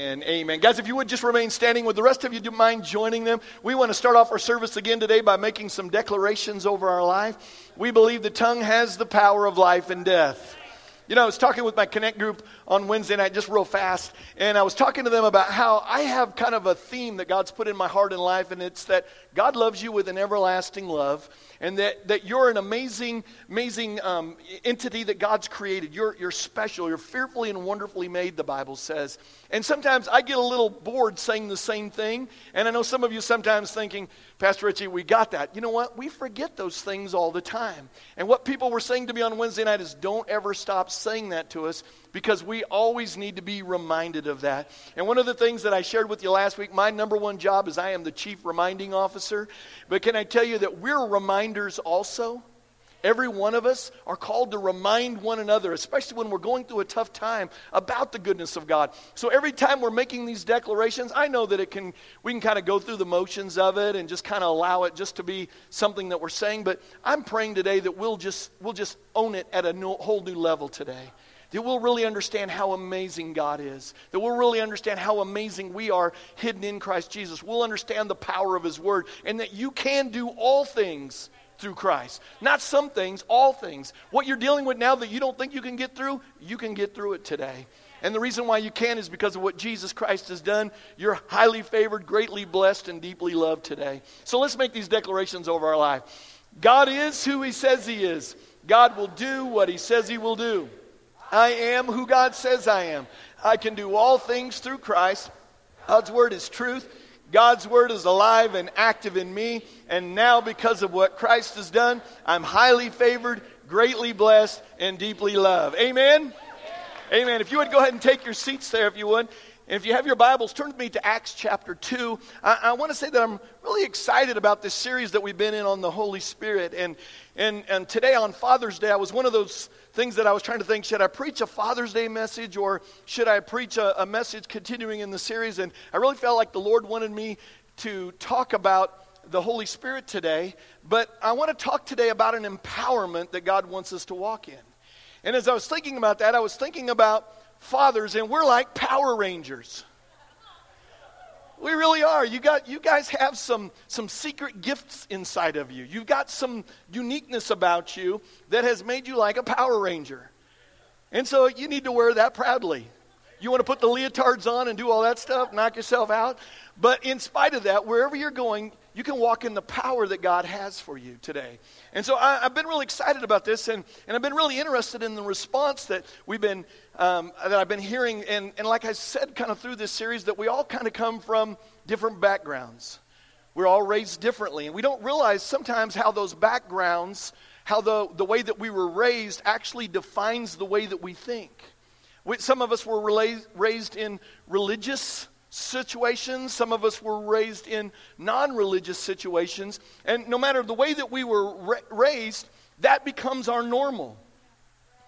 Amen. Amen. Guys, if you would just remain standing, would the rest of you do mind joining them? We want to start off our service again today by making some declarations over our life. We believe the tongue has the power of life and death. You know, I was talking with my Connect group on Wednesday night, just real fast, and I was talking to them about how I have kind of a theme that God's put in my heart and life, and it's that God loves you with an everlasting love and that, that you're an amazing, amazing um, entity that God's created. You're, you're special. You're fearfully and wonderfully made, the Bible says. And sometimes I get a little bored saying the same thing. And I know some of you sometimes thinking, Pastor Richie, we got that. You know what? We forget those things all the time. And what people were saying to me on Wednesday night is don't ever stop saying that to us because we always need to be reminded of that. And one of the things that I shared with you last week, my number one job is I am the chief reminding officer. But can I tell you that we're reminders also? Every one of us are called to remind one another, especially when we're going through a tough time, about the goodness of God. So every time we're making these declarations, I know that it can we can kind of go through the motions of it and just kind of allow it just to be something that we're saying. But I'm praying today that we'll just we'll just own it at a no, whole new level today that we'll really understand how amazing God is, that we'll really understand how amazing we are hidden in Christ Jesus. We'll understand the power of His Word, and that you can do all things through Christ. Not some things, all things. What you're dealing with now that you don't think you can get through, you can get through it today. And the reason why you can is because of what Jesus Christ has done. You're highly favored, greatly blessed, and deeply loved today. So let's make these declarations over our life. God is who He says He is. God will do what He says He will do. I am who God says I am. I can do all things through Christ. God's word is truth. God's word is alive and active in me. And now, because of what Christ has done, I'm highly favored, greatly blessed, and deeply loved. Amen? Amen. If you would go ahead and take your seats there, if you would. And if you have your Bibles, turn with me to Acts chapter 2. I, I want to say that I'm really excited about this series that we've been in on the Holy Spirit. And, and, and today on Father's Day, I was one of those things that I was trying to think should I preach a Father's Day message or should I preach a, a message continuing in the series? And I really felt like the Lord wanted me to talk about the Holy Spirit today. But I want to talk today about an empowerment that God wants us to walk in. And as I was thinking about that, I was thinking about fathers, and we're like Power Rangers. We really are. You got you guys have some some secret gifts inside of you. You've got some uniqueness about you that has made you like a Power Ranger. And so you need to wear that proudly. You want to put the leotards on and do all that stuff, knock yourself out. But in spite of that, wherever you're going, you can walk in the power that God has for you today. And so I, have been really excited about this, and, and I've been really interested in the response that we've been um, that I've been hearing. And, and like I said, kind of through this series, that we all kind of come from different backgrounds. We're all raised differently, and we don't realize sometimes how those backgrounds, how the, the way that we were raised actually defines the way that we think. Some of us were raised in religious situations. Some of us were raised in non religious situations. And no matter the way that we were ra- raised, that becomes our normal.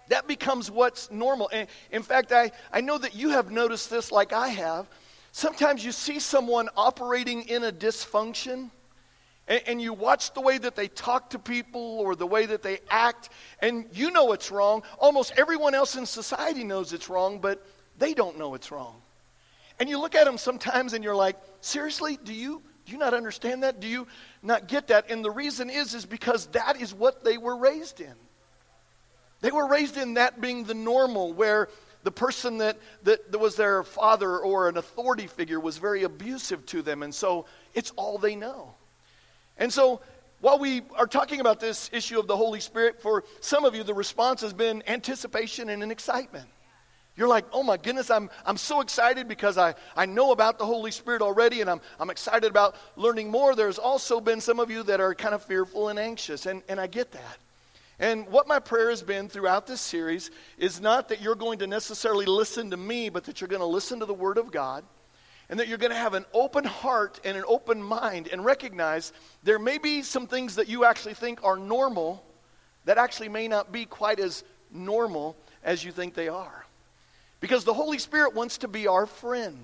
That becomes what's normal. And in fact, I, I know that you have noticed this like I have. Sometimes you see someone operating in a dysfunction. And, and you watch the way that they talk to people or the way that they act, and you know it's wrong. Almost everyone else in society knows it's wrong, but they don't know it's wrong. And you look at them sometimes and you're like, seriously, do you, do you not understand that? Do you not get that? And the reason is, is because that is what they were raised in. They were raised in that being the normal, where the person that, that, that was their father or an authority figure was very abusive to them. And so it's all they know. And so while we are talking about this issue of the Holy Spirit, for some of you, the response has been anticipation and an excitement. You're like, oh my goodness, I'm, I'm so excited because I, I know about the Holy Spirit already and I'm, I'm excited about learning more. There's also been some of you that are kind of fearful and anxious, and, and I get that. And what my prayer has been throughout this series is not that you're going to necessarily listen to me, but that you're going to listen to the Word of God and that you're going to have an open heart and an open mind and recognize there may be some things that you actually think are normal that actually may not be quite as normal as you think they are. Because the Holy Spirit wants to be our friend.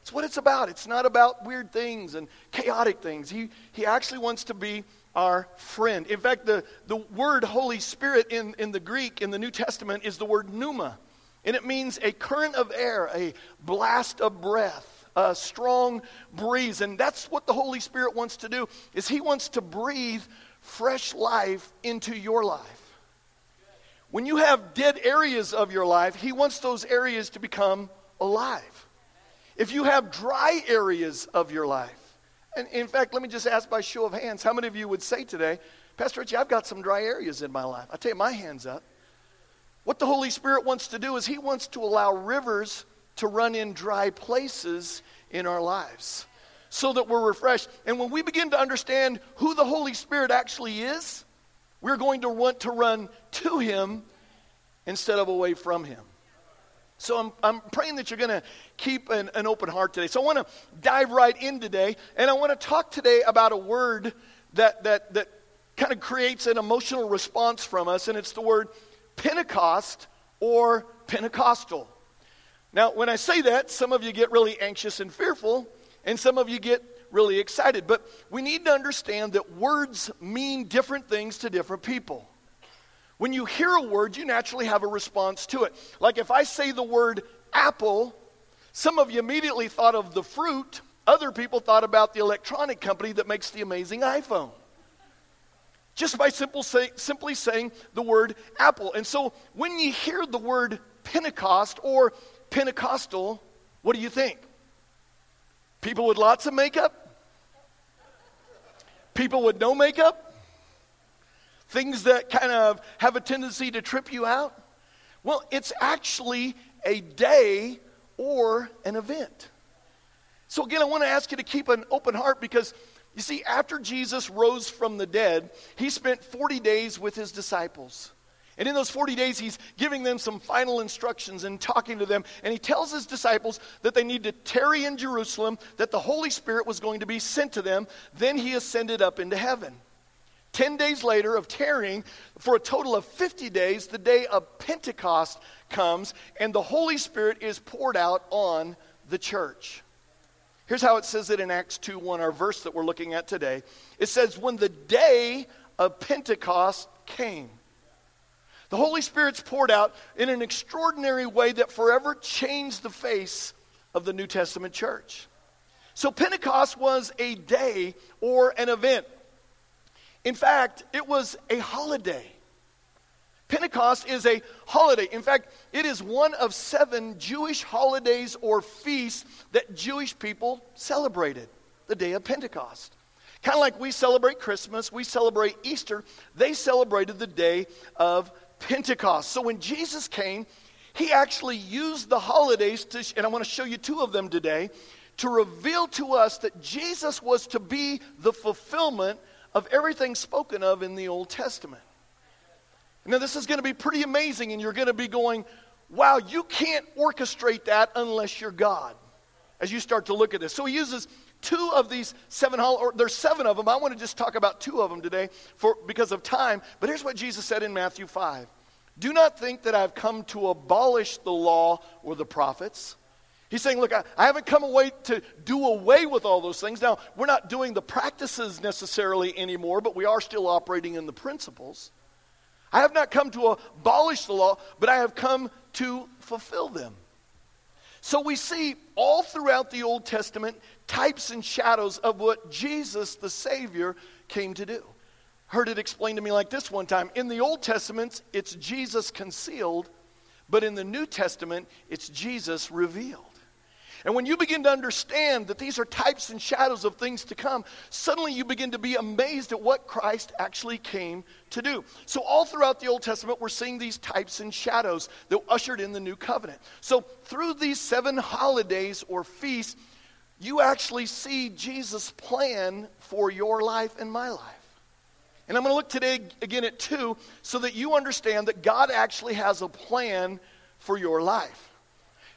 That's what it's about. It's not about weird things and chaotic things. He, he actually wants to be our friend. In fact, the, the word Holy Spirit in, in the Greek, in the New Testament, is the word pneuma. And it means a current of air, a blast of breath, a strong breeze. And that's what the Holy Spirit wants to do is he wants to breathe fresh life into your life. When you have dead areas of your life, he wants those areas to become alive. If you have dry areas of your life, and in fact, let me just ask by show of hands, how many of you would say today, Pastor Richie, I've got some dry areas in my life? I tell you, my hands up. What the Holy Spirit wants to do is He wants to allow rivers to run in dry places in our lives so that we're refreshed. And when we begin to understand who the Holy Spirit actually is, we're going to want to run to Him instead of away from Him. So I'm, I'm praying that you're going to keep an, an open heart today. So I want to dive right in today, and I want to talk today about a word that, that, that kind of creates an emotional response from us, and it's the word Pentecost or Pentecostal. Now, when I say that, some of you get really anxious and fearful, and some of you get really excited. But we need to understand that words mean different things to different people. When you hear a word, you naturally have a response to it. Like if I say the word apple, some of you immediately thought of the fruit, other people thought about the electronic company that makes the amazing iPhone just by simple say, simply saying the word apple. And so when you hear the word Pentecost or Pentecostal, what do you think? People with lots of makeup? People with no makeup? Things that kind of have a tendency to trip you out? Well, it's actually a day or an event. So, again, I want to ask you to keep an open heart because you see, after Jesus rose from the dead, he spent 40 days with his disciples. And in those 40 days, he's giving them some final instructions and talking to them. And he tells his disciples that they need to tarry in Jerusalem, that the Holy Spirit was going to be sent to them. Then he ascended up into heaven. Ten days later, of tarrying, for a total of 50 days, the day of Pentecost comes, and the Holy Spirit is poured out on the church. Here's how it says it in Acts 2 1, our verse that we're looking at today. It says, When the day of Pentecost came, the Holy Spirit's poured out in an extraordinary way that forever changed the face of the New Testament church. So, Pentecost was a day or an event. In fact, it was a holiday. Pentecost is a holiday. In fact, it is one of seven Jewish holidays or feasts that Jewish people celebrated the day of Pentecost. Kind of like we celebrate Christmas, we celebrate Easter, they celebrated the day of Pentecost. So when Jesus came, he actually used the holidays to, and I want to show you two of them today, to reveal to us that Jesus was to be the fulfillment of everything spoken of in the Old Testament. Now, this is going to be pretty amazing, and you're going to be going, wow, you can't orchestrate that unless you're God as you start to look at this. So he uses two of these seven, or there's seven of them. I want to just talk about two of them today for, because of time. But here's what Jesus said in Matthew 5 Do not think that I've come to abolish the law or the prophets. He's saying, look, I, I haven't come away to do away with all those things. Now, we're not doing the practices necessarily anymore, but we are still operating in the principles. I have not come to abolish the law, but I have come to fulfill them. So we see all throughout the Old Testament types and shadows of what Jesus, the Savior, came to do. Heard it explained to me like this one time. In the Old Testament, it's Jesus concealed, but in the New Testament, it's Jesus revealed. And when you begin to understand that these are types and shadows of things to come, suddenly you begin to be amazed at what Christ actually came to do. So, all throughout the Old Testament, we're seeing these types and shadows that ushered in the new covenant. So, through these seven holidays or feasts, you actually see Jesus' plan for your life and my life. And I'm going to look today again at two so that you understand that God actually has a plan for your life.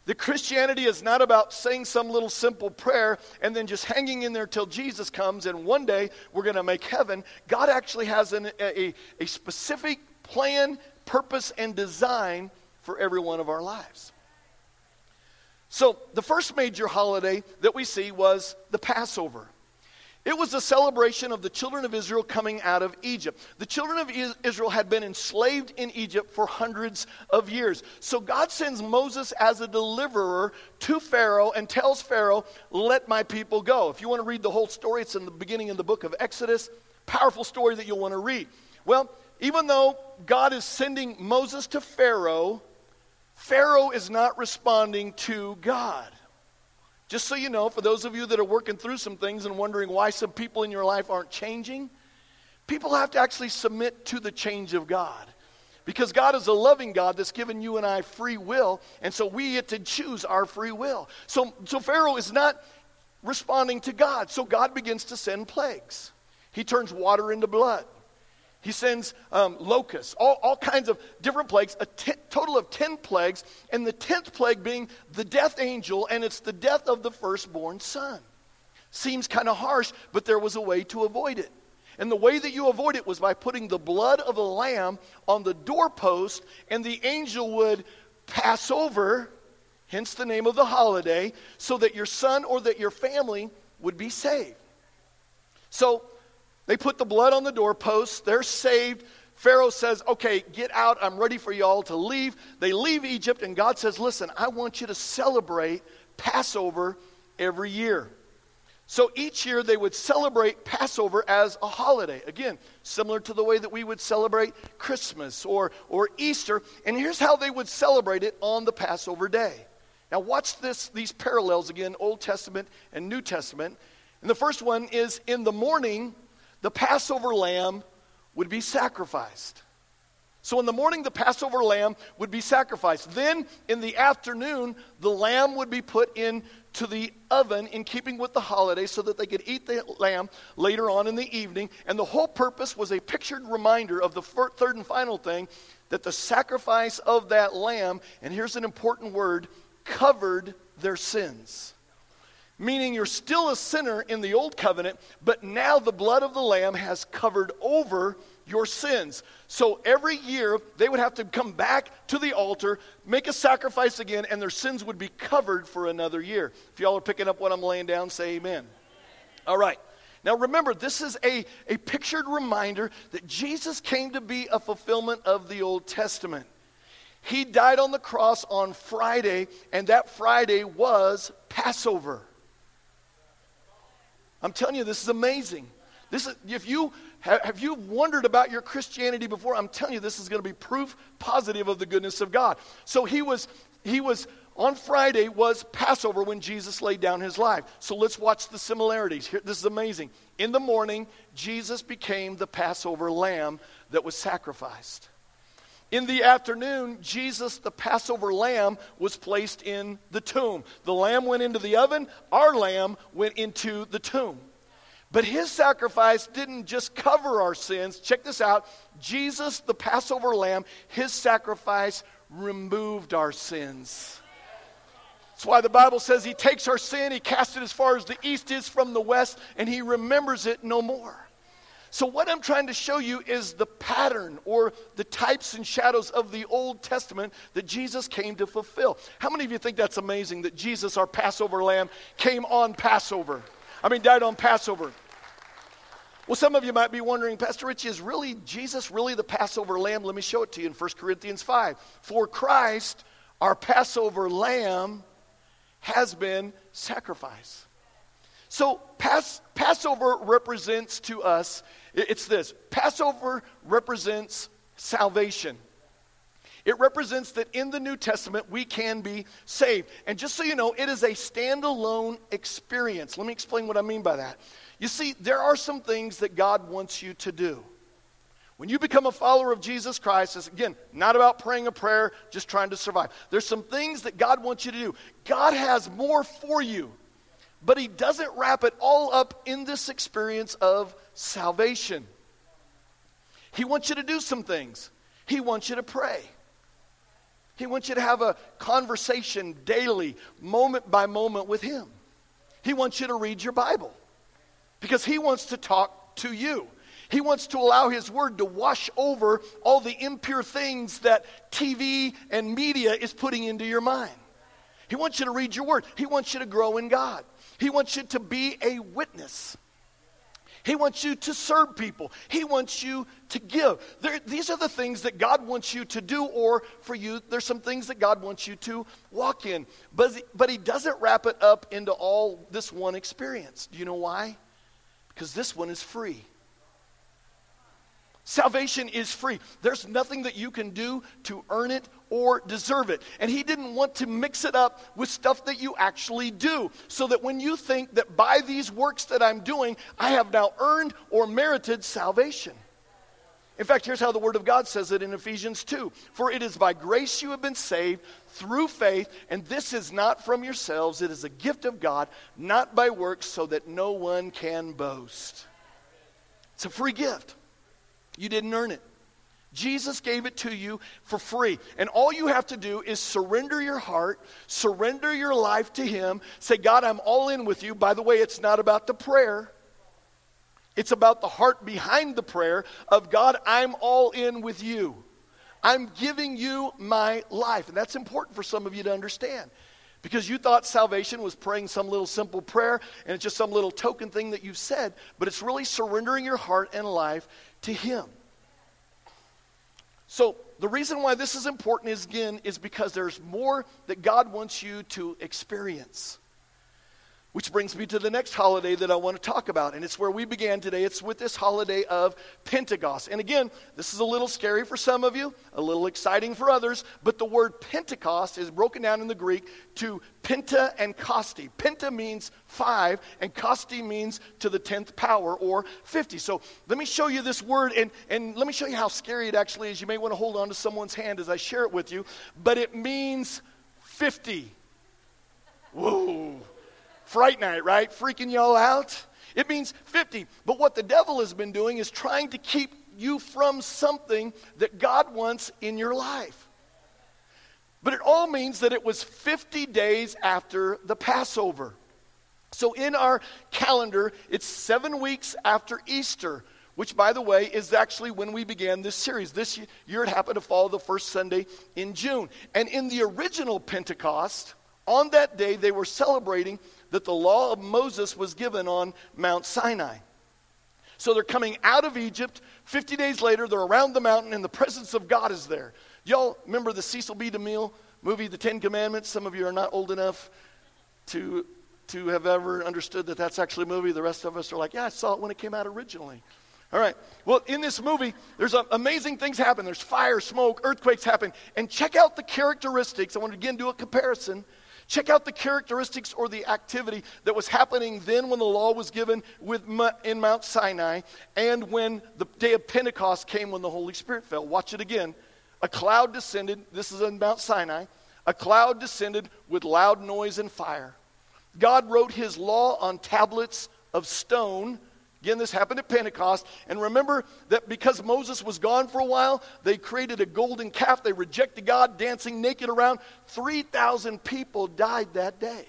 The Christianity is not about saying some little simple prayer and then just hanging in there till Jesus comes and one day we're going to make heaven. God actually has an, a, a specific plan, purpose, and design for every one of our lives. So, the first major holiday that we see was the Passover. It was a celebration of the children of Israel coming out of Egypt. The children of Israel had been enslaved in Egypt for hundreds of years. So God sends Moses as a deliverer to Pharaoh and tells Pharaoh, Let my people go. If you want to read the whole story, it's in the beginning of the book of Exodus. Powerful story that you'll want to read. Well, even though God is sending Moses to Pharaoh, Pharaoh is not responding to God. Just so you know, for those of you that are working through some things and wondering why some people in your life aren't changing, people have to actually submit to the change of God. Because God is a loving God that's given you and I free will, and so we get to choose our free will. So, so Pharaoh is not responding to God, so God begins to send plagues. He turns water into blood. He sends um, locusts, all, all kinds of different plagues, a t- total of 10 plagues, and the 10th plague being the death angel, and it's the death of the firstborn son. Seems kind of harsh, but there was a way to avoid it. And the way that you avoid it was by putting the blood of a lamb on the doorpost, and the angel would pass over, hence the name of the holiday, so that your son or that your family would be saved. So, they put the blood on the doorposts. They're saved. Pharaoh says, Okay, get out. I'm ready for y'all to leave. They leave Egypt, and God says, Listen, I want you to celebrate Passover every year. So each year they would celebrate Passover as a holiday. Again, similar to the way that we would celebrate Christmas or, or Easter. And here's how they would celebrate it on the Passover day. Now, watch this, these parallels again, Old Testament and New Testament. And the first one is in the morning, the Passover lamb would be sacrificed. So in the morning, the Passover lamb would be sacrificed. Then in the afternoon, the lamb would be put into the oven in keeping with the holiday so that they could eat the lamb later on in the evening. And the whole purpose was a pictured reminder of the third and final thing that the sacrifice of that lamb, and here's an important word, covered their sins meaning you're still a sinner in the old covenant, but now the blood of the Lamb has covered over your sins. So every year they would have to come back to the altar, make a sacrifice again, and their sins would be covered for another year. If y'all are picking up what I'm laying down, say amen. All right. Now remember, this is a, a pictured reminder that Jesus came to be a fulfillment of the Old Testament. He died on the cross on Friday, and that Friday was Passover. I'm telling you, this is amazing. This is, if you have, you wondered about your Christianity before, I'm telling you, this is going to be proof positive of the goodness of God. So he was, he was on Friday was Passover when Jesus laid down his life. So let's watch the similarities. Here, this is amazing. In the morning, Jesus became the Passover lamb that was sacrificed. In the afternoon, Jesus, the Passover lamb, was placed in the tomb. The lamb went into the oven, our lamb went into the tomb. But his sacrifice didn't just cover our sins. Check this out Jesus, the Passover lamb, his sacrifice removed our sins. That's why the Bible says he takes our sin, he casts it as far as the east is from the west, and he remembers it no more. So, what I'm trying to show you is the pattern or the types and shadows of the Old Testament that Jesus came to fulfill. How many of you think that's amazing that Jesus, our Passover lamb, came on Passover? I mean, died on Passover. Well, some of you might be wondering, Pastor Richie, is really Jesus really the Passover lamb? Let me show it to you in 1 Corinthians 5. For Christ, our Passover lamb, has been sacrificed. So, Pas- Passover represents to us it's this Passover represents salvation. It represents that in the New Testament we can be saved. And just so you know, it is a standalone experience. Let me explain what I mean by that. You see, there are some things that God wants you to do. When you become a follower of Jesus Christ, it's again not about praying a prayer, just trying to survive. There's some things that God wants you to do. God has more for you, but He doesn't wrap it all up in this experience of salvation. He wants you to do some things. He wants you to pray. He wants you to have a conversation daily, moment by moment with Him. He wants you to read your Bible because He wants to talk to you. He wants to allow His Word to wash over all the impure things that TV and media is putting into your mind. He wants you to read your Word. He wants you to grow in God. He wants you to be a witness. He wants you to serve people. He wants you to give. There, these are the things that God wants you to do, or for you, there's some things that God wants you to walk in. But, but He doesn't wrap it up into all this one experience. Do you know why? Because this one is free. Salvation is free. There's nothing that you can do to earn it or deserve it. And he didn't want to mix it up with stuff that you actually do. So that when you think that by these works that I'm doing, I have now earned or merited salvation. In fact, here's how the Word of God says it in Ephesians 2 For it is by grace you have been saved through faith, and this is not from yourselves, it is a gift of God, not by works, so that no one can boast. It's a free gift. You didn't earn it. Jesus gave it to you for free. And all you have to do is surrender your heart, surrender your life to Him. Say, God, I'm all in with you. By the way, it's not about the prayer, it's about the heart behind the prayer of God, I'm all in with you. I'm giving you my life. And that's important for some of you to understand. Because you thought salvation was praying some little simple prayer and it's just some little token thing that you've said, but it's really surrendering your heart and life to Him. So, the reason why this is important is again, is because there's more that God wants you to experience. Which brings me to the next holiday that I want to talk about, and it's where we began today. It's with this holiday of Pentecost. And again, this is a little scary for some of you, a little exciting for others, but the word Pentecost is broken down in the Greek to penta and kosti. Penta means five, and kosti means to the tenth power or 50. So let me show you this word, and, and let me show you how scary it actually is. You may want to hold on to someone's hand as I share it with you, but it means 50. Whoa Fright night, right? Freaking y'all out. It means 50. But what the devil has been doing is trying to keep you from something that God wants in your life. But it all means that it was 50 days after the Passover. So in our calendar, it's seven weeks after Easter, which, by the way, is actually when we began this series. This year it happened to fall the first Sunday in June. And in the original Pentecost, on that day, they were celebrating that the law of Moses was given on Mount Sinai. So they're coming out of Egypt. 50 days later, they're around the mountain, and the presence of God is there. Y'all remember the Cecil B. DeMille movie, The Ten Commandments? Some of you are not old enough to, to have ever understood that that's actually a movie. The rest of us are like, yeah, I saw it when it came out originally. All right. Well, in this movie, there's amazing things happen. There's fire, smoke, earthquakes happen. And check out the characteristics. I want to again do a comparison Check out the characteristics or the activity that was happening then when the law was given with, in Mount Sinai and when the day of Pentecost came when the Holy Spirit fell. Watch it again. A cloud descended. This is in Mount Sinai. A cloud descended with loud noise and fire. God wrote his law on tablets of stone Again, this happened at Pentecost. And remember that because Moses was gone for a while, they created a golden calf. They rejected God, dancing naked around. 3,000 people died that day.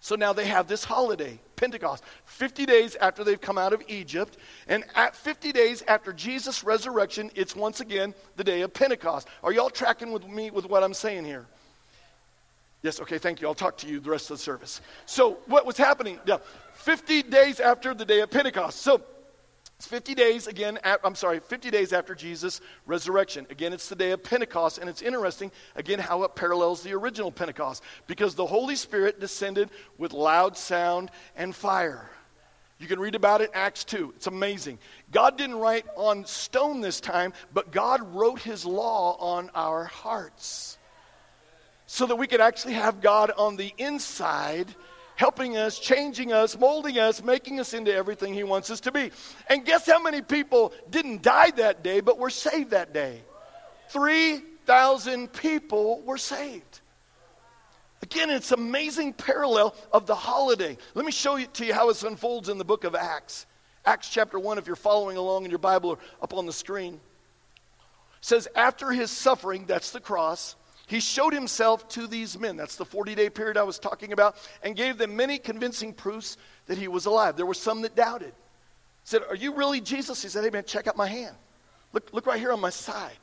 So now they have this holiday, Pentecost, 50 days after they've come out of Egypt. And at 50 days after Jesus' resurrection, it's once again the day of Pentecost. Are y'all tracking with me with what I'm saying here? Yes, okay, thank you. I'll talk to you the rest of the service. So, what was happening? Yeah, 50 days after the day of Pentecost. So, it's 50 days again, at, I'm sorry, 50 days after Jesus' resurrection. Again, it's the day of Pentecost, and it's interesting, again, how it parallels the original Pentecost, because the Holy Spirit descended with loud sound and fire. You can read about it in Acts 2. It's amazing. God didn't write on stone this time, but God wrote his law on our hearts so that we could actually have God on the inside helping us, changing us, molding us, making us into everything He wants us to be. And guess how many people didn't die that day but were saved that day? 3,000 people were saved. Again, it's amazing parallel of the holiday. Let me show you to you how it unfolds in the book of Acts. Acts chapter 1, if you're following along in your Bible or up on the screen, says, After his suffering, that's the cross, he showed himself to these men. That's the 40 day period I was talking about, and gave them many convincing proofs that he was alive. There were some that doubted. Said, Are you really Jesus? He said, Hey, man, check out my hand. Look, look right here on my side.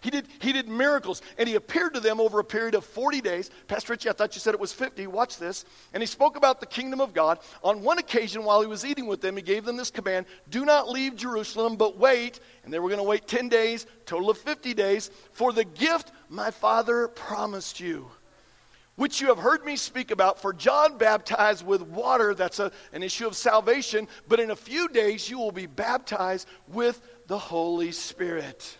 He did, he did miracles, and he appeared to them over a period of 40 days. Pastor Richie, I thought you said it was 50. Watch this. And he spoke about the kingdom of God. On one occasion, while he was eating with them, he gave them this command Do not leave Jerusalem, but wait. And they were going to wait 10 days, total of 50 days, for the gift my father promised you, which you have heard me speak about. For John baptized with water, that's a, an issue of salvation, but in a few days you will be baptized with the Holy Spirit.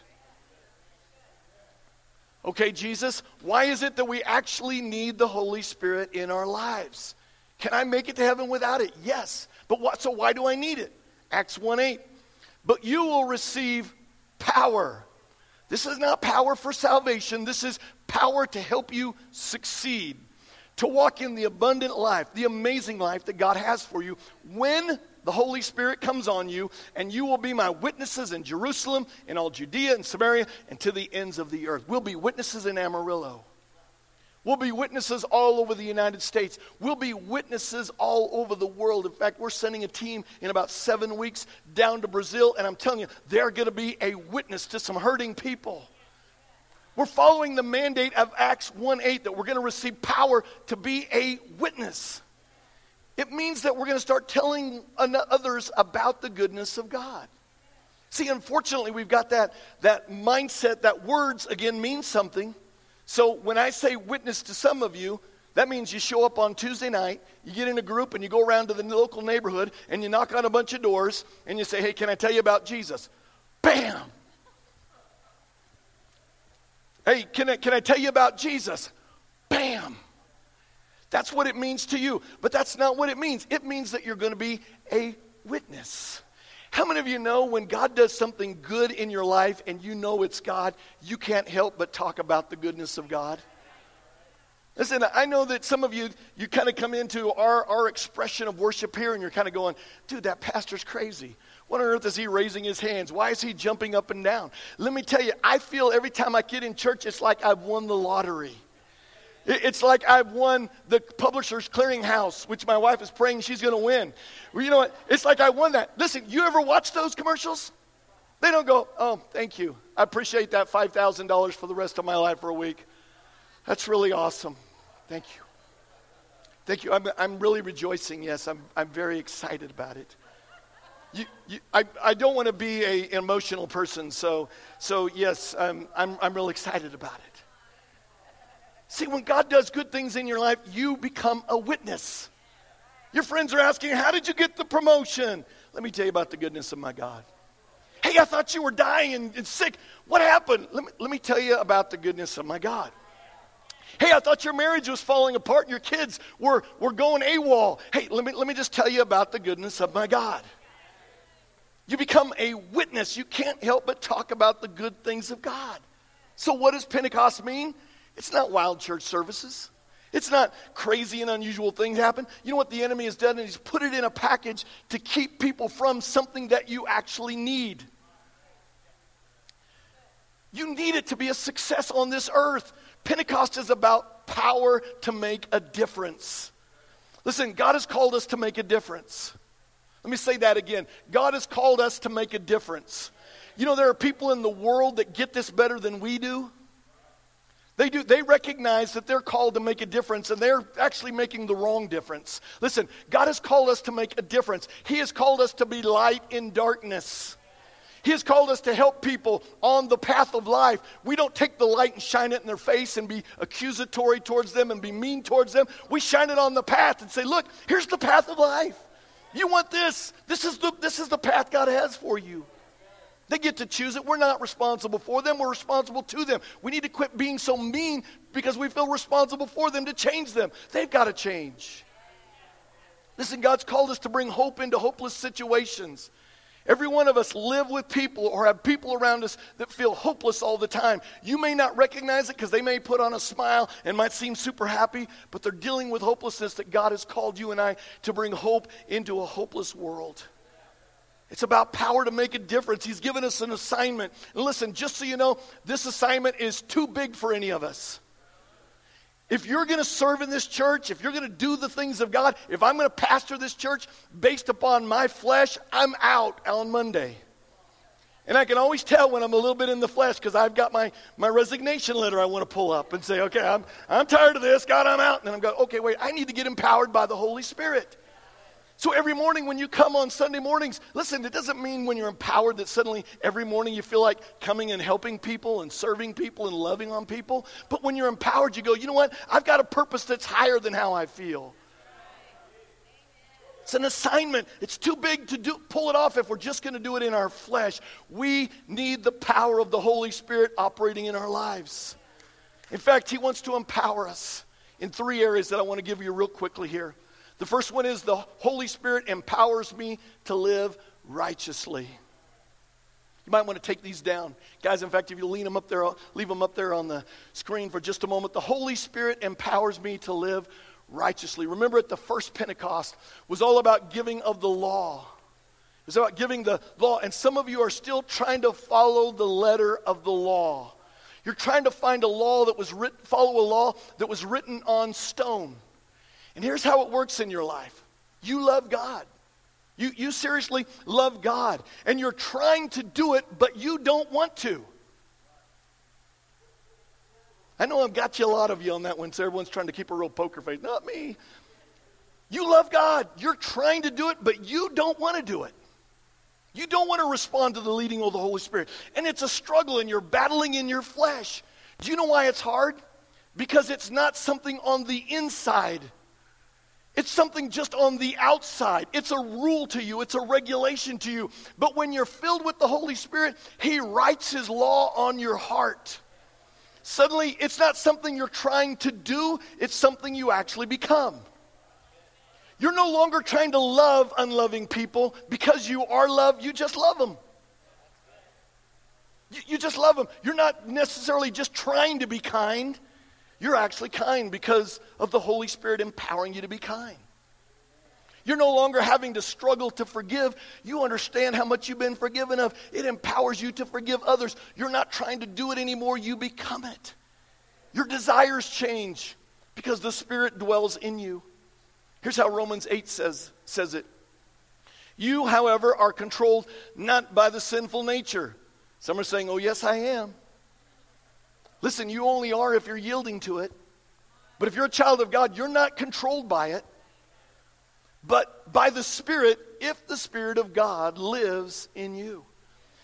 Okay, Jesus, why is it that we actually need the Holy Spirit in our lives? Can I make it to heaven without it? Yes. But what, so why do I need it? Acts 1 8. But you will receive power. This is not power for salvation, this is power to help you succeed, to walk in the abundant life, the amazing life that God has for you when the Holy Spirit comes on you, and you will be my witnesses in Jerusalem, in all Judea and Samaria, and to the ends of the earth. We'll be witnesses in Amarillo. We'll be witnesses all over the United States. We'll be witnesses all over the world. In fact, we're sending a team in about seven weeks down to Brazil, and I'm telling you, they're going to be a witness to some hurting people. We're following the mandate of Acts 1 8 that we're going to receive power to be a witness. It means that we're going to start telling others about the goodness of God. See, unfortunately, we've got that, that mindset that words, again, mean something. So when I say witness to some of you, that means you show up on Tuesday night, you get in a group, and you go around to the local neighborhood, and you knock on a bunch of doors, and you say, Hey, can I tell you about Jesus? Bam! Hey, can I, can I tell you about Jesus? Bam! That's what it means to you. But that's not what it means. It means that you're going to be a witness. How many of you know when God does something good in your life and you know it's God, you can't help but talk about the goodness of God? Listen, I know that some of you, you kind of come into our, our expression of worship here and you're kind of going, dude, that pastor's crazy. What on earth is he raising his hands? Why is he jumping up and down? Let me tell you, I feel every time I get in church, it's like I've won the lottery. It's like I've won the Publishers Clearinghouse, which my wife is praying she's going to win. Well, you know what? It's like I won that. Listen, you ever watch those commercials? They don't go, oh, thank you. I appreciate that $5,000 for the rest of my life for a week. That's really awesome. Thank you. Thank you. I'm, I'm really rejoicing. Yes, I'm, I'm very excited about it. You, you, I, I don't want to be a, an emotional person, so, so yes, I'm, I'm, I'm real excited about it. See, when God does good things in your life, you become a witness. Your friends are asking, How did you get the promotion? Let me tell you about the goodness of my God. Hey, I thought you were dying and, sick. What happened? Let me, let me tell you about the goodness of my God. Hey, I thought your marriage was falling apart and your kids were, were going AWOL. Hey, let me, let me just tell you about the goodness of my God. You become a witness. You can't help but talk about the good things of God. So, what does Pentecost mean? It's not wild church services. It's not crazy and unusual things happen. You know what the enemy has done? And He's put it in a package to keep people from something that you actually need. You need it to be a success on this earth. Pentecost is about power to make a difference. Listen, God has called us to make a difference. Let me say that again. God has called us to make a difference. You know, there are people in the world that get this better than we do. They do they recognize that they're called to make a difference and they're actually making the wrong difference. Listen, God has called us to make a difference. He has called us to be light in darkness. He has called us to help people on the path of life. We don't take the light and shine it in their face and be accusatory towards them and be mean towards them. We shine it on the path and say, "Look, here's the path of life. You want this? This is the this is the path God has for you." They get to choose it. We're not responsible for them. We're responsible to them. We need to quit being so mean because we feel responsible for them to change them. They've got to change. Listen, God's called us to bring hope into hopeless situations. Every one of us live with people or have people around us that feel hopeless all the time. You may not recognize it because they may put on a smile and might seem super happy, but they're dealing with hopelessness that God has called you and I to bring hope into a hopeless world. It's about power to make a difference. He's given us an assignment. And listen, just so you know, this assignment is too big for any of us. If you're going to serve in this church, if you're going to do the things of God, if I'm going to pastor this church based upon my flesh, I'm out on Monday. And I can always tell when I'm a little bit in the flesh because I've got my, my resignation letter I want to pull up and say, okay, I'm, I'm tired of this. God, I'm out. And then I'm going, okay, wait, I need to get empowered by the Holy Spirit. So every morning when you come on Sunday mornings, listen, it doesn't mean when you're empowered that suddenly every morning you feel like coming and helping people and serving people and loving on people. But when you're empowered, you go, you know what? I've got a purpose that's higher than how I feel. It's an assignment. It's too big to do, pull it off if we're just going to do it in our flesh. We need the power of the Holy Spirit operating in our lives. In fact, He wants to empower us in three areas that I want to give you real quickly here. The first one is the Holy Spirit empowers me to live righteously. You might want to take these down. Guys, in fact, if you lean them up there, leave them up there on the screen for just a moment. The Holy Spirit empowers me to live righteously. Remember at the first Pentecost was all about giving of the law. It's about giving the law. And some of you are still trying to follow the letter of the law. You're trying to find a law that was written, follow a law that was written on stone. And here's how it works in your life you love God. You, you seriously love God. And you're trying to do it, but you don't want to. I know I've got you a lot of you on that one, so everyone's trying to keep a real poker face. Not me. You love God. You're trying to do it, but you don't want to do it. You don't want to respond to the leading of the Holy Spirit. And it's a struggle, and you're battling in your flesh. Do you know why it's hard? Because it's not something on the inside it's something just on the outside. It's a rule to you, it's a regulation to you. But when you're filled with the Holy Spirit, He writes His law on your heart. Suddenly, it's not something you're trying to do, it's something you actually become. You're no longer trying to love unloving people because you are loved, you just love them. You, you just love them. You're not necessarily just trying to be kind. You're actually kind because of the Holy Spirit empowering you to be kind. You're no longer having to struggle to forgive. You understand how much you've been forgiven of. It empowers you to forgive others. You're not trying to do it anymore, you become it. Your desires change because the Spirit dwells in you. Here's how Romans 8 says, says it. You, however, are controlled not by the sinful nature. Some are saying, Oh, yes, I am. Listen, you only are if you're yielding to it. But if you're a child of God, you're not controlled by it, but by the Spirit, if the Spirit of God lives in you.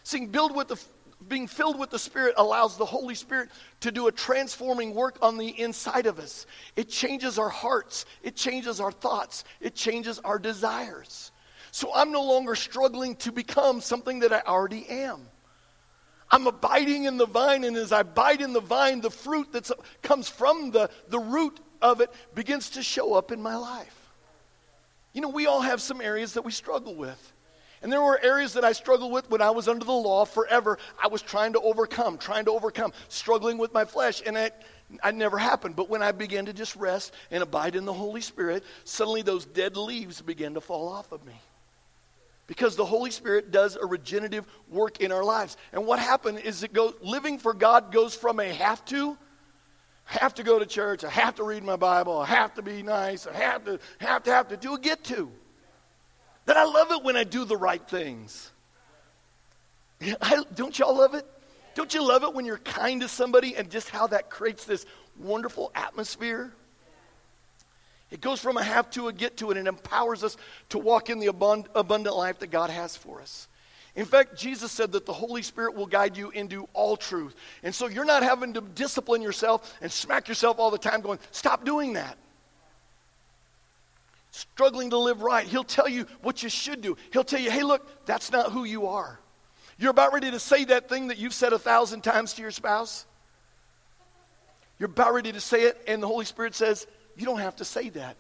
Seeing build with the being filled with the Spirit allows the Holy Spirit to do a transforming work on the inside of us. It changes our hearts, it changes our thoughts, it changes our desires. So I'm no longer struggling to become something that I already am. I'm abiding in the vine, and as I abide in the vine, the fruit that comes from the, the root of it begins to show up in my life. You know, we all have some areas that we struggle with. And there were areas that I struggled with when I was under the law forever. I was trying to overcome, trying to overcome, struggling with my flesh, and it, it never happened. But when I began to just rest and abide in the Holy Spirit, suddenly those dead leaves began to fall off of me. Because the Holy Spirit does a regenerative work in our lives. And what happened is it goes living for God goes from a have to, have to go to church, I have to read my Bible, I have to be nice, I have to, have to, have to, do a get to. That I love it when I do the right things. I, don't y'all love it? Don't you love it when you're kind to somebody and just how that creates this wonderful atmosphere? It goes from a have to a get to, and it empowers us to walk in the abundant life that God has for us. In fact, Jesus said that the Holy Spirit will guide you into all truth. And so you're not having to discipline yourself and smack yourself all the time, going, stop doing that. Struggling to live right. He'll tell you what you should do. He'll tell you, hey, look, that's not who you are. You're about ready to say that thing that you've said a thousand times to your spouse. You're about ready to say it, and the Holy Spirit says, you don't have to say that.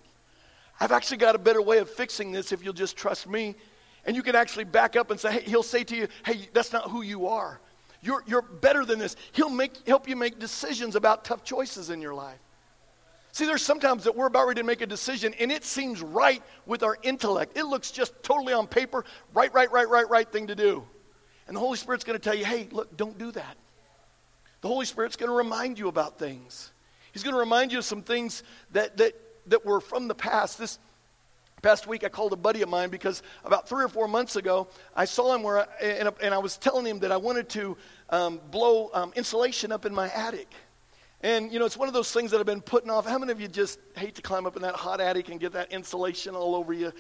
I've actually got a better way of fixing this if you'll just trust me. And you can actually back up and say, hey, he'll say to you, hey, that's not who you are. You're, you're better than this. He'll make, help you make decisions about tough choices in your life. See, there's sometimes that we're about ready to make a decision and it seems right with our intellect. It looks just totally on paper, right, right, right, right, right thing to do. And the Holy Spirit's going to tell you, hey, look, don't do that. The Holy Spirit's going to remind you about things. He's going to remind you of some things that, that, that were from the past. This past week I called a buddy of mine because about three or four months ago I saw him where I, and, and, I was telling him that I wanted to um, blow um, insulation up in my attic. And you know, it's one of those things that I've been putting off. How many of you just hate to climb up in that hot attic and get that insulation all over you?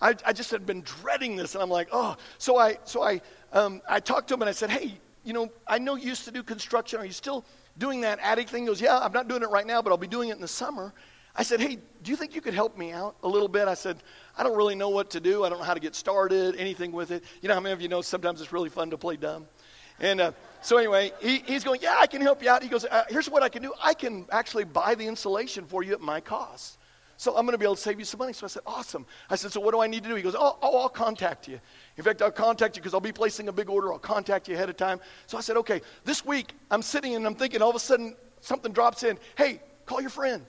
I, I just had been dreading this, and I'm like, oh. So I, so I, um, I talked to him and I said, hey, you know, I know you used to do construction. Are you still doing that attic thing? He goes, yeah, I'm not doing it right now, but I'll be doing it in the summer. I said, hey, do you think you could help me out a little bit? I said, I don't really know what to do. I don't know how to get started, anything with it. You know how many of you know sometimes it's really fun to play dumb? And uh, so anyway, he, he's going, yeah, I can help you out. He goes, uh, here's what I can do. I can actually buy the insulation for you at my cost. So I'm going to be able to save you some money. So I said, awesome. I said, so what do I need to do? He goes, oh, oh I'll contact you. In fact, I'll contact you because I'll be placing a big order. I'll contact you ahead of time. So I said, okay, this week I'm sitting and I'm thinking all of a sudden something drops in. Hey, call your friend.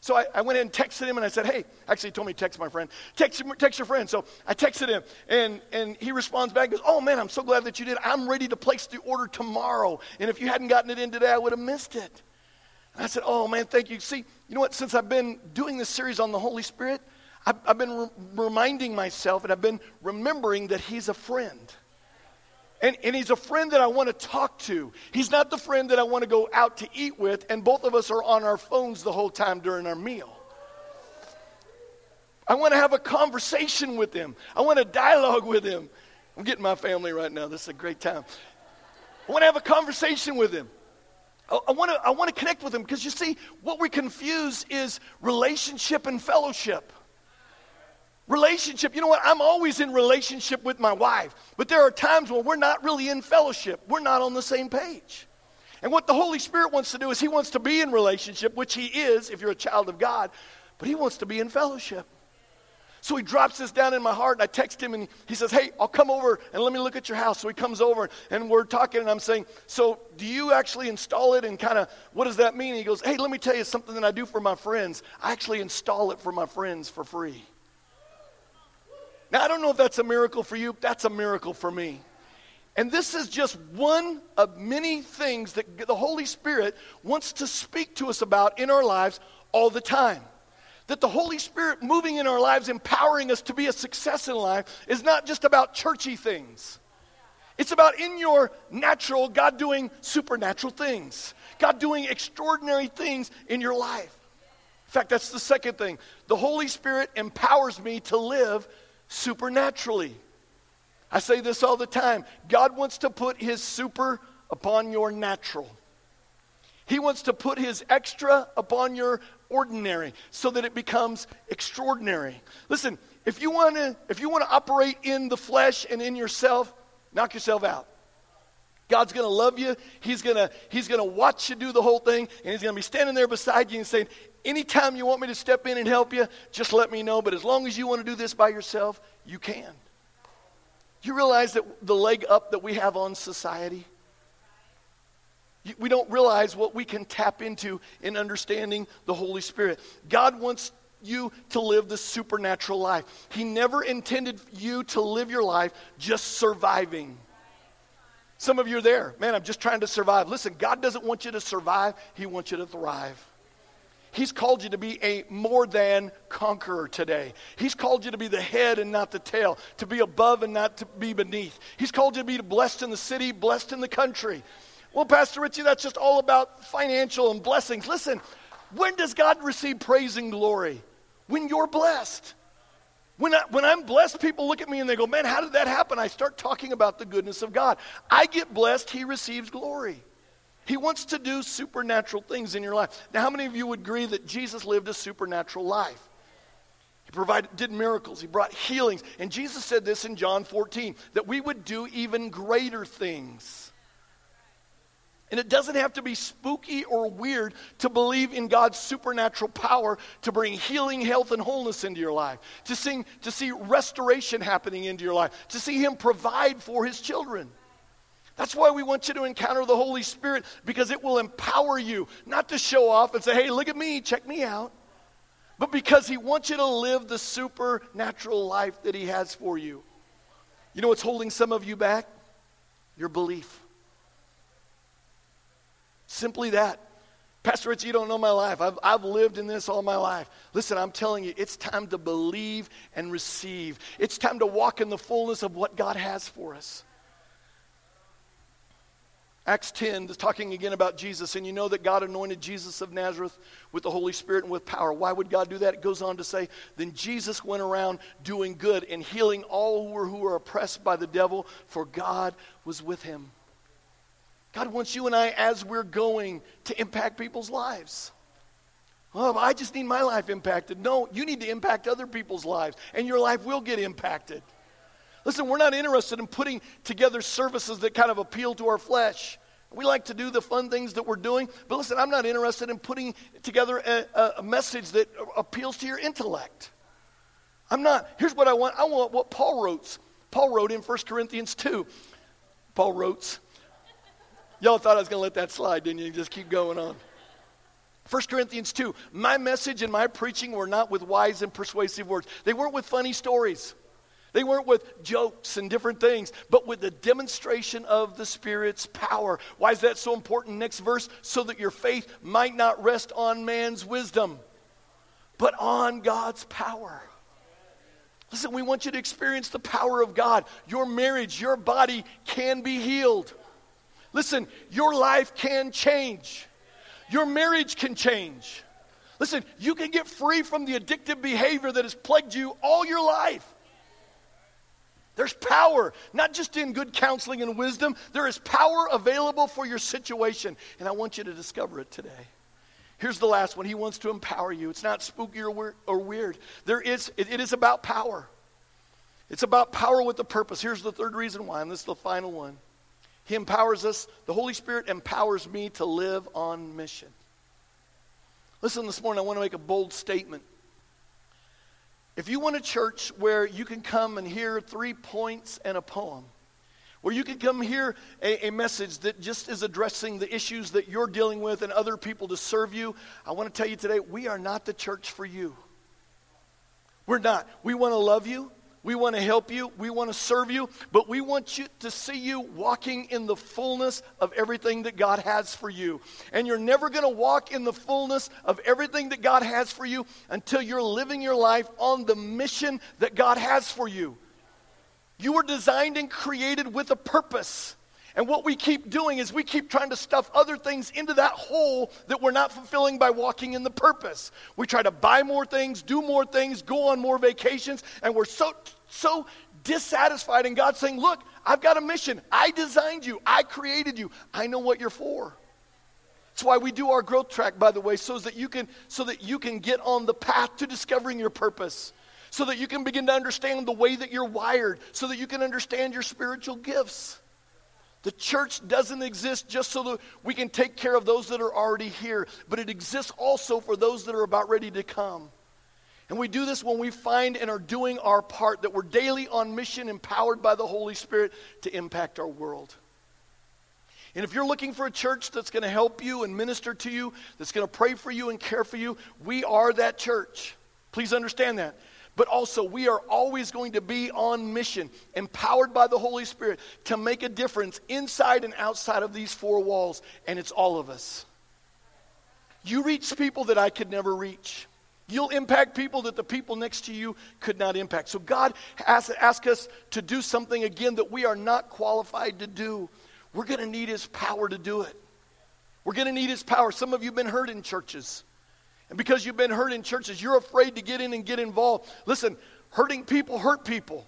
So I, I, went in and texted him and I said, hey, actually he told me to text my friend. Text, text your friend. So I texted him and, and he responds back and goes, oh man, I'm so glad that you did. I'm ready to place the order tomorrow. And if you hadn't gotten it in today, I would have missed it. And I said, oh man, thank you. See, you know what? Since I've been doing this series on the Holy Spirit, I've, I've been re- reminding myself and I've been remembering that he's a friend. And, and he's a friend that I want to talk to. He's not the friend that I want to go out to eat with, and both of us are on our phones the whole time during our meal. I want to have a conversation with him. I want to dialogue with him. I'm getting my family right now. This is a great time. I want to have a conversation with him. I, want to, I want to connect with them because you see, what we confuse is relationship and fellowship. Relationship, you know what? I'm always in relationship with my wife, but there are times when we're not really in fellowship. We're not on the same page. And what the Holy Spirit wants to do is He wants to be in relationship, which He is if you're a child of God, but He wants to be in fellowship. So he drops this down in my heart, and I text him, and he says, Hey, I'll come over and let me look at your house. So he comes over, and we're talking, and I'm saying, So do you actually install it? And kind of, what does that mean? And he goes, Hey, let me tell you something that I do for my friends. I actually install it for my friends for free. Now, I don't know if that's a miracle for you, that's a miracle for me. And this is just one of many things that the Holy Spirit wants to speak to us about in our lives all the time. That the Holy Spirit moving in our lives, empowering us to be a success in life, is not just about churchy things. It's about in your natural, God doing supernatural things, God doing extraordinary things in your life. In fact, that's the second thing. The Holy Spirit empowers me to live supernaturally. I say this all the time God wants to put his super upon your natural. He wants to put his extra upon your ordinary so that it becomes extraordinary. Listen, if you want to if you want to operate in the flesh and in yourself, knock yourself out. God's going to love you. He's going to he's going to watch you do the whole thing and he's going to be standing there beside you and saying, Anytime you want me to step in and help you, just let me know. But as long as you want to do this by yourself, you can. You realize that the leg up that we have on society? We don't realize what we can tap into in understanding the Holy Spirit. God wants you to live the supernatural life. He never intended you to live your life just surviving. Some of you are there. Man, I'm just trying to survive. Listen, God doesn't want you to survive, He wants you to thrive. He's called you to be a more than conqueror today. He's called you to be the head and not the tail, to be above and not to be beneath. He's called you to be blessed in the city, blessed in the country. Well, Pastor Richie, that's just all about financial and blessings. Listen, when does God receive praise and glory? When you're blessed. When, I, when I'm blessed, people look at me and they go, Man, how did that happen? I start talking about the goodness of God. I get blessed, He receives glory. He wants to do supernatural things in your life. Now, how many of you would agree that Jesus lived a supernatural life? He provided, did miracles, he brought healings. And Jesus said this in John 14 that we would do even greater things. And it doesn't have to be spooky or weird to believe in God's supernatural power to bring healing, health, and wholeness into your life, to, sing, to see restoration happening into your life, to see Him provide for His children. That's why we want you to encounter the Holy Spirit because it will empower you, not to show off and say, hey, look at me, check me out, but because He wants you to live the supernatural life that He has for you. You know what's holding some of you back? Your belief. Simply that. Pastor Rich, you don't know my life. I've, I've lived in this all my life. Listen, I'm telling you, it's time to believe and receive. It's time to walk in the fullness of what God has for us. Acts 10 is talking again about Jesus, and you know that God anointed Jesus of Nazareth with the Holy Spirit and with power. Why would God do that? It goes on to say, Then Jesus went around doing good and healing all who were, who were oppressed by the devil, for God was with him. God wants you and I, as we're going, to impact people's lives. Oh, I just need my life impacted. No, you need to impact other people's lives, and your life will get impacted. Listen, we're not interested in putting together services that kind of appeal to our flesh. We like to do the fun things that we're doing, but listen, I'm not interested in putting together a, a, message that appeals to your intellect. I'm not. Here's what I want I want what Paul wrote. Paul wrote in 1 Corinthians 2. Paul wrote. Y'all thought I was going to let that slide, didn't you? Just keep going on. 1 Corinthians 2. My message and my preaching were not with wise and persuasive words, they weren't with funny stories. They weren't with jokes and different things, but with the demonstration of the Spirit's power. Why is that so important? Next verse so that your faith might not rest on man's wisdom, but on God's power. Listen, we want you to experience the power of God. Your marriage, your body can be healed. Listen, your life can change. Your marriage can change. Listen, you can get free from the addictive behavior that has plagued you all your life. There's power, not just in good counseling and wisdom, there is power available for your situation. And I want you to discover it today. Here's the last one. He wants to empower you. It's not spooky or, or weird. There is, it, it is about power. It's about power with a purpose. Here's the third reason why, and this is the final one. He empowers us, the Holy Spirit empowers me to live on mission. Listen, this morning I want to make a bold statement. If you want a church where you can come and hear three points and a poem, where you can come hear a, a, message that just is addressing the issues that you're dealing with and other people to serve you, I want to tell you today, we are not the church for you. We're not. We want to love you. We want to help you. We want to serve you. But we want you to see you walking in the fullness of everything that God has for you. And you're never going to walk in the fullness of everything that God has for you until you're living your life on the mission that God has for you. You were designed and created with a purpose. And what we keep doing is we keep trying to stuff other things into that hole that we're not fulfilling by walking in the purpose. We try to buy more things, do more things, go on more vacations, and we're so so dissatisfied. And God's saying, Look, I've got a mission. I designed you, I created you, I know what you're for. That's why we do our growth track, by the way, so that you can so that you can get on the path to discovering your purpose. So that you can begin to understand the way that you're wired, so that you can understand your spiritual gifts. The church doesn't exist just so that we can take care of those that are already here, but it exists also for those that are about ready to come. And we do this when we find and are doing our part, that we're daily on mission, empowered by the Holy Spirit to impact our world. And if you're looking for a church that's going to help you and minister to you, that's going to pray for you and care for you, we are that church. Please understand that. But also, we are always going to be on mission, empowered by the Holy Spirit to make a difference inside and outside of these four walls. And it's all of us. You reach people that I could never reach. You'll impact people that the people next to you could not impact. So God asks ask us to do something again that we are not qualified to do. We're going to need His power to do it. We're going to need His power. Some of you have been hurt in churches. And because you've been hurt in churches, you're afraid to get in and get involved. Listen, hurting people hurt people.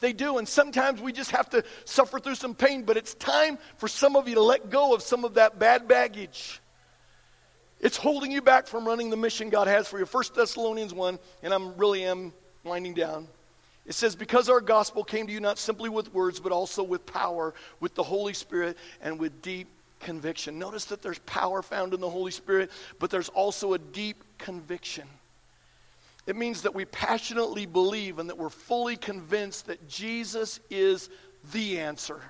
They do, and sometimes we just have to suffer through some pain, but it's time for some of you to let go of some of that bad baggage. It's holding you back from running the mission God has for you. 1 Thessalonians 1, and I'm really am winding down. It says, Because our gospel came to you not simply with words, but also with power, with the Holy Spirit, and with deep conviction. Notice that there's power found in the Holy Spirit, but there's also a deep conviction. It means that we passionately believe and that we're fully convinced that Jesus is the answer.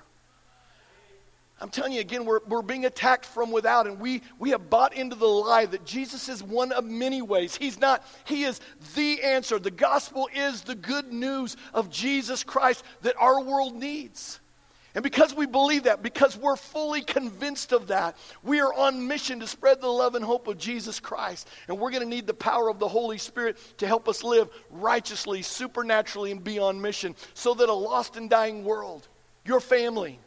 I'm telling you again, we're, we're being attacked from without, and we, we have bought into the lie that Jesus is one of many ways. He's not, He is the answer. The gospel is the good news of Jesus Christ that our world needs. And because we believe that, because we're fully convinced of that, we are on mission to spread the love and hope of Jesus Christ. And we're going to need the power of the Holy Spirit to help us live righteously, supernaturally, and be on mission so that a lost and dying world, your family,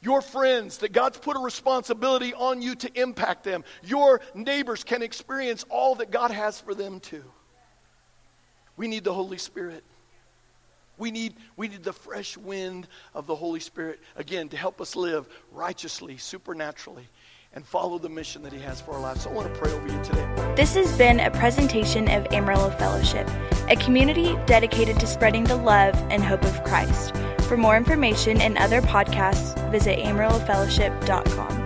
your friends, that God's put a responsibility on you to impact them, your neighbors can experience all that God has for them too. We need the Holy Spirit. We need, we need the fresh wind of the Holy Spirit, again, to help us live righteously, supernaturally, and follow the mission that He has for our lives. So I want to pray over you today. This has been a presentation of Amarillo Fellowship, a community dedicated to spreading the love and hope of Christ. For more information and other podcasts, visit amarillofellowship.com.